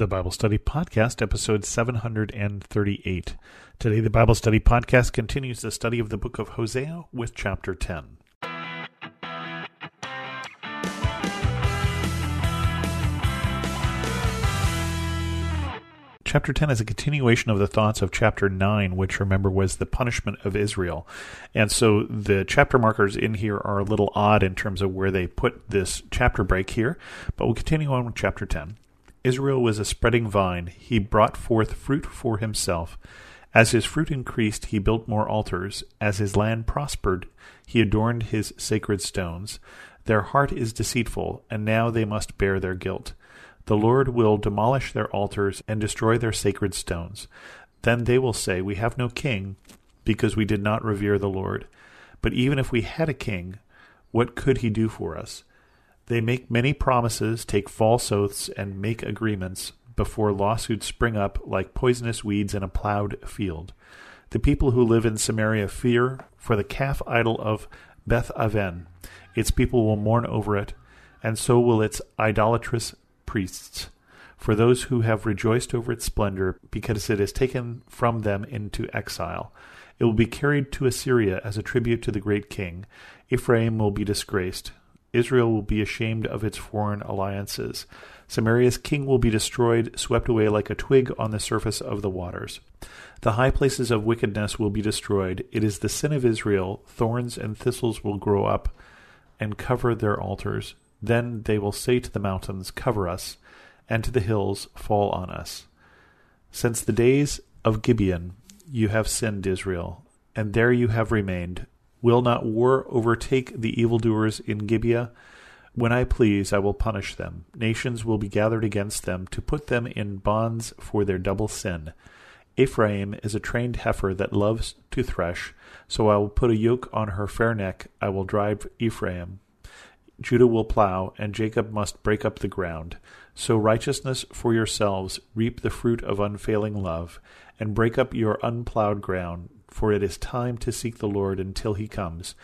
the Bible Study Podcast, episode 738. Today, the Bible Study Podcast continues the study of the book of Hosea with chapter 10. Chapter 10 is a continuation of the thoughts of chapter 9, which remember was the punishment of Israel. And so the chapter markers in here are a little odd in terms of where they put this chapter break here, but we'll continue on with chapter 10. Israel was a spreading vine. He brought forth fruit for himself. As his fruit increased, he built more altars. As his land prospered, he adorned his sacred stones. Their heart is deceitful, and now they must bear their guilt. The Lord will demolish their altars and destroy their sacred stones. Then they will say, We have no king, because we did not revere the Lord. But even if we had a king, what could he do for us? They make many promises, take false oaths, and make agreements before lawsuits spring up like poisonous weeds in a plowed field. The people who live in Samaria fear for the calf idol of Beth Aven. Its people will mourn over it, and so will its idolatrous priests. For those who have rejoiced over its splendor, because it is taken from them into exile. It will be carried to Assyria as a tribute to the great king. Ephraim will be disgraced. Israel will be ashamed of its foreign alliances. Samaria's king will be destroyed, swept away like a twig on the surface of the waters. The high places of wickedness will be destroyed. It is the sin of Israel. Thorns and thistles will grow up and cover their altars. Then they will say to the mountains, Cover us, and to the hills, Fall on us. Since the days of Gibeon, you have sinned, Israel, and there you have remained. Will not war overtake the evildoers in Gibeah? When I please, I will punish them. Nations will be gathered against them to put them in bonds for their double sin. Ephraim is a trained heifer that loves to thresh, so I will put a yoke on her fair neck. I will drive Ephraim. Judah will plow, and Jacob must break up the ground. Sow righteousness for yourselves, reap the fruit of unfailing love, and break up your unplowed ground for it is time to seek the Lord until he comes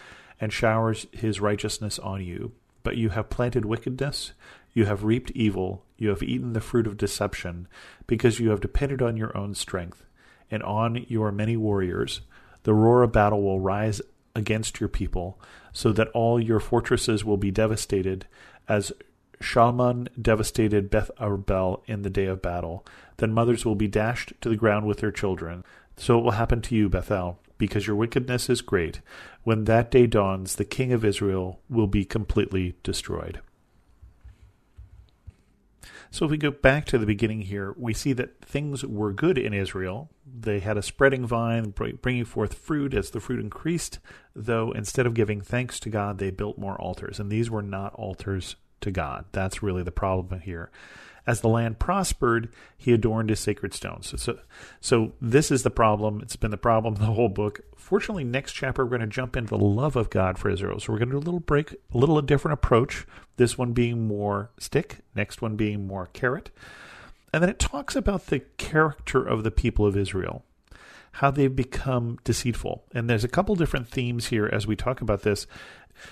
and showers his righteousness on you. But you have planted wickedness, you have reaped evil, you have eaten the fruit of deception, because you have depended on your own strength and on your many warriors. The roar of battle will rise against your people, so that all your fortresses will be devastated, as Shalman devastated Beth Arbel in the day of battle. Then mothers will be dashed to the ground with their children. So it will happen to you, Bethel, because your wickedness is great. When that day dawns, the king of Israel will be completely destroyed. So if we go back to the beginning here, we see that things were good in Israel. They had a spreading vine, bringing forth fruit as the fruit increased, though instead of giving thanks to God, they built more altars. And these were not altars to God. That's really the problem here. As the land prospered, he adorned his sacred stones. So, so, so this is the problem. It's been the problem the whole book. Fortunately, next chapter we're going to jump into the love of God for Israel. So we're going to do a little break, a little different approach. This one being more stick, next one being more carrot. And then it talks about the character of the people of Israel how they've become deceitful. And there's a couple different themes here as we talk about this.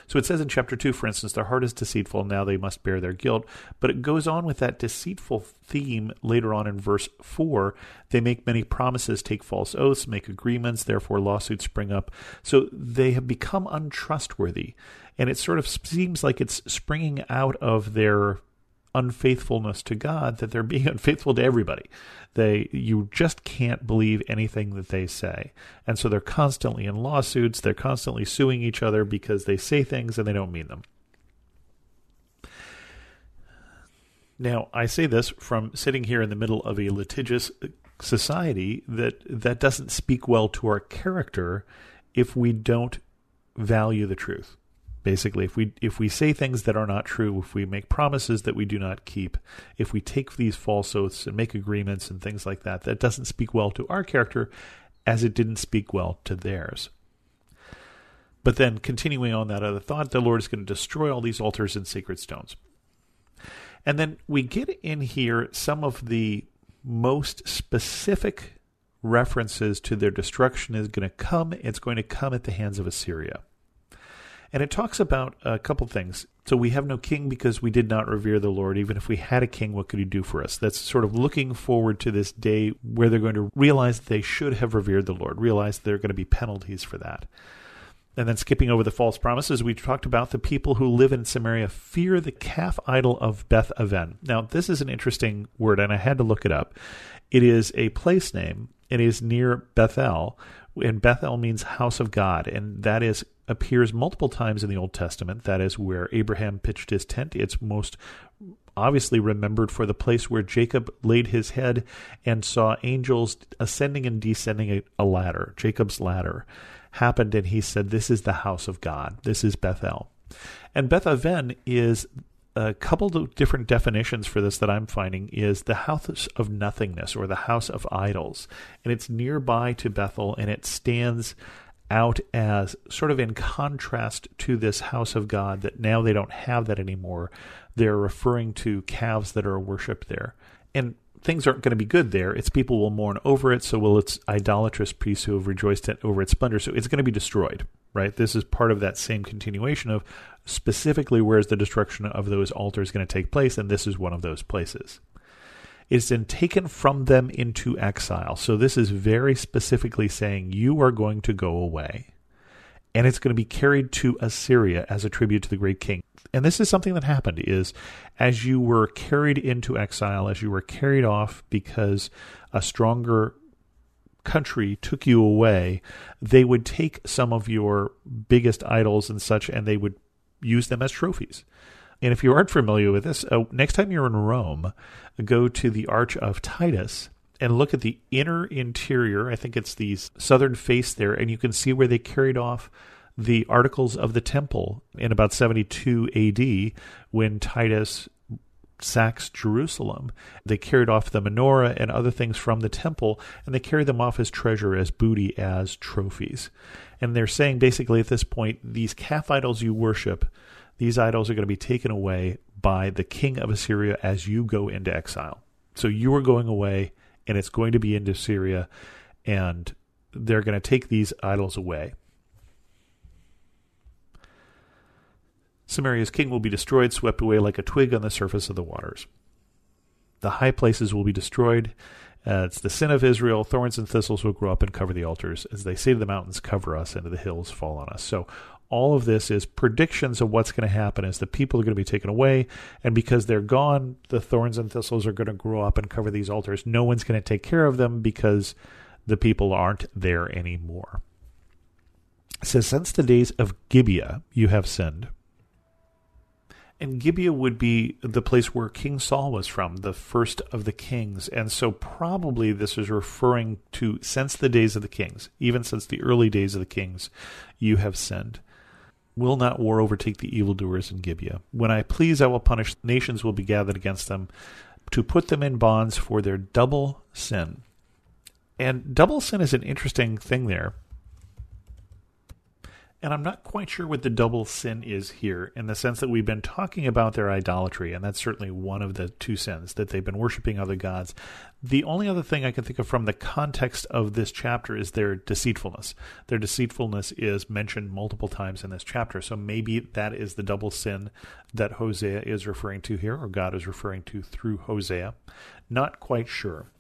So it says in chapter 2, for instance, their heart is deceitful, now they must bear their guilt. But it goes on with that deceitful theme later on in verse 4. They make many promises, take false oaths, make agreements, therefore lawsuits spring up. So they have become untrustworthy. And it sort of seems like it's springing out of their unfaithfulness to God that they're being unfaithful to everybody. They you just can't believe anything that they say. And so they're constantly in lawsuits, they're constantly suing each other because they say things and they don't mean them. Now, I say this from sitting here in the middle of a litigious society that that doesn't speak well to our character if we don't value the truth basically if we if we say things that are not true if we make promises that we do not keep if we take these false oaths and make agreements and things like that that doesn't speak well to our character as it didn't speak well to theirs. But then continuing on that other thought the lord is going to destroy all these altars and sacred stones. And then we get in here some of the most specific references to their destruction is going to come it's going to come at the hands of assyria And it talks about a couple things. So we have no king because we did not revere the Lord. Even if we had a king, what could he do for us? That's sort of looking forward to this day where they're going to realize they should have revered the Lord, realize there are going to be penalties for that. And then skipping over the false promises, we talked about the people who live in Samaria fear the calf idol of Beth Aven. Now, this is an interesting word, and I had to look it up. It is a place name. It is near Bethel, and Bethel means house of God, and that is appears multiple times in the Old Testament. That is where Abraham pitched his tent. It's most obviously remembered for the place where Jacob laid his head and saw angels ascending and descending a ladder, Jacob's ladder happened, and he said, This is the house of God. This is Bethel. And Beth Aven is a couple of different definitions for this that I'm finding is the house of nothingness or the house of idols. And it's nearby to Bethel and it stands out as sort of in contrast to this house of God that now they don't have that anymore. They're referring to calves that are worshipped there. And things aren't going to be good there. Its people will mourn over it, so will its idolatrous priests who have rejoiced over its splendor. So it's going to be destroyed, right? This is part of that same continuation of specifically where's the destruction of those altars going to take place, and this is one of those places. It's then taken from them into exile. So this is very specifically saying you are going to go away. And it's going to be carried to Assyria as a tribute to the great king. And this is something that happened is as you were carried into exile as you were carried off because a stronger country took you away they would take some of your biggest idols and such and they would use them as trophies. And if you aren't familiar with this uh, next time you're in rome go to the arch of titus and look at the inner interior i think it's the southern face there and you can see where they carried off the Articles of the Temple in about 72 AD when Titus sacks Jerusalem. They carried off the menorah and other things from the temple, and they carried them off as treasure, as booty, as trophies. And they're saying basically at this point, these calf idols you worship, these idols are going to be taken away by the king of Assyria as you go into exile. So you are going away, and it's going to be into Syria, and they're going to take these idols away. Samaria's king will be destroyed, swept away like a twig on the surface of the waters. The high places will be destroyed. Uh, it's the sin of Israel. Thorns and thistles will grow up and cover the altars. As they say to the mountains, cover us, and to the hills fall on us. So, all of this is predictions of what's going to happen as the people are going to be taken away. And because they're gone, the thorns and thistles are going to grow up and cover these altars. No one's going to take care of them because the people aren't there anymore. It says, Since the days of Gibeah you have sinned and Gibeah would be the place where King Saul was from, the first of the kings. And so probably this is referring to since the days of the kings, even since the early days of the kings, you have sinned. Will not war overtake the evildoers in Gibeah? When I please, I will punish. Nations will be gathered against them to put them in bonds for their double sin. And double sin is an interesting thing there and I'm not quite sure what the double sin is here, in the sense that we've been talking about their idolatry, and that's certainly one of the two sins, that they've been worshiping other gods. The only other thing I can think of from the context of this chapter is their deceitfulness. Their deceitfulness is mentioned multiple times in this chapter, so maybe that is the double sin that Hosea is referring to here, or God is referring to through Hosea. Not quite sure.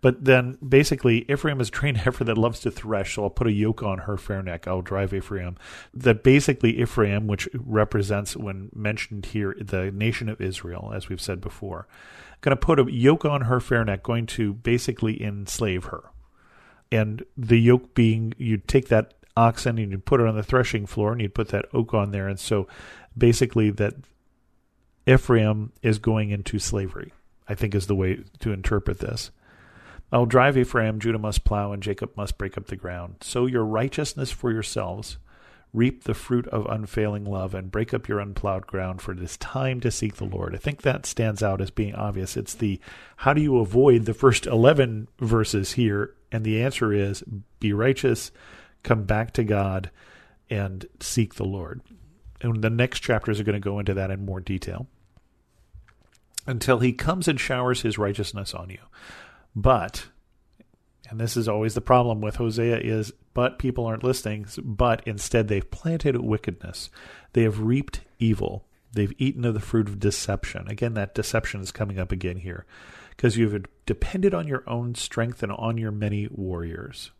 But then basically, Ephraim is a trained heifer that loves to thresh, so I'll put a yoke on her fair neck. I'll drive Ephraim. That basically, Ephraim, which represents, when mentioned here, the nation of Israel, as we've said before, going to put a yoke on her fair neck, going to basically enslave her. And the yoke being, you'd take that oxen and you'd put it on the threshing floor and you'd put that oak on there. And so basically, that Ephraim is going into slavery, I think is the way to interpret this. I'll drive Ephraim, Judah must plow, and Jacob must break up the ground. Sow your righteousness for yourselves, reap the fruit of unfailing love, and break up your unplowed ground, for it is time to seek the Lord. I think that stands out as being obvious. It's the how do you avoid the first 11 verses here? And the answer is be righteous, come back to God, and seek the Lord. And the next chapters are going to go into that in more detail until he comes and showers his righteousness on you. But, And this is always the problem with Hosea is, but people aren't listening, but instead they've planted wickedness. They have reaped evil. They've eaten of the fruit of deception. Again, that deception is coming up again here because you've depended on your own strength and on your many warriors.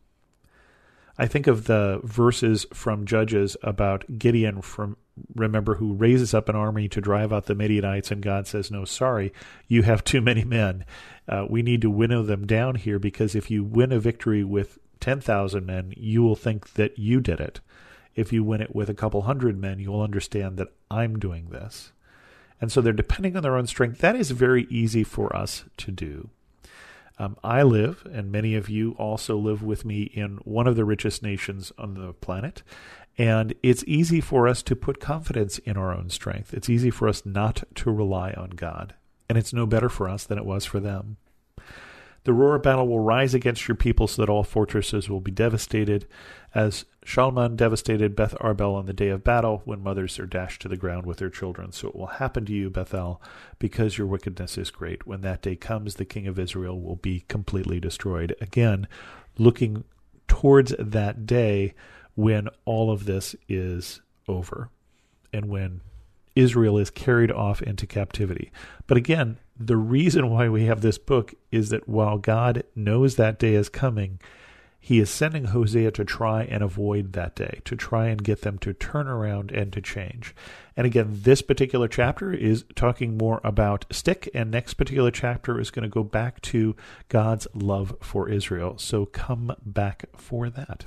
I think of the verses from Judges about Gideon from remember who raises up an army to drive out the Midianites and God says no sorry you have too many men. Uh, we need to winnow them down here because if you win a victory with 10,000 men you will think that you did it. If you win it with a couple hundred men you'll understand that I'm doing this. And so they're depending on their own strength. That is very easy for us to do um, I live, and many of you also live with me in one of the richest nations on the planet. And it's easy for us to put confidence in our own strength. It's easy for us not to rely on God. And it's no better for us than it was for them. The roar of battle will rise against your people so that all fortresses will be devastated, as Shalman devastated Beth Arbel on the day of battle when mothers are dashed to the ground with their children. So it will happen to you, Bethel, because your wickedness is great. When that day comes, the king of Israel will be completely destroyed. Again, looking towards that day when all of this is over and when Israel is carried off into captivity. But again, the reason why we have this book is that while God knows that day is coming, he is sending Hosea to try and avoid that day, to try and get them to turn around and to change. And again, this particular chapter is talking more about stick, and next particular chapter is going to go back to God's love for Israel. So come back for that.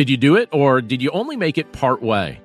Did you do it, or did you only make it part way?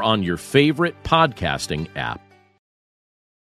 or on your favorite podcasting app.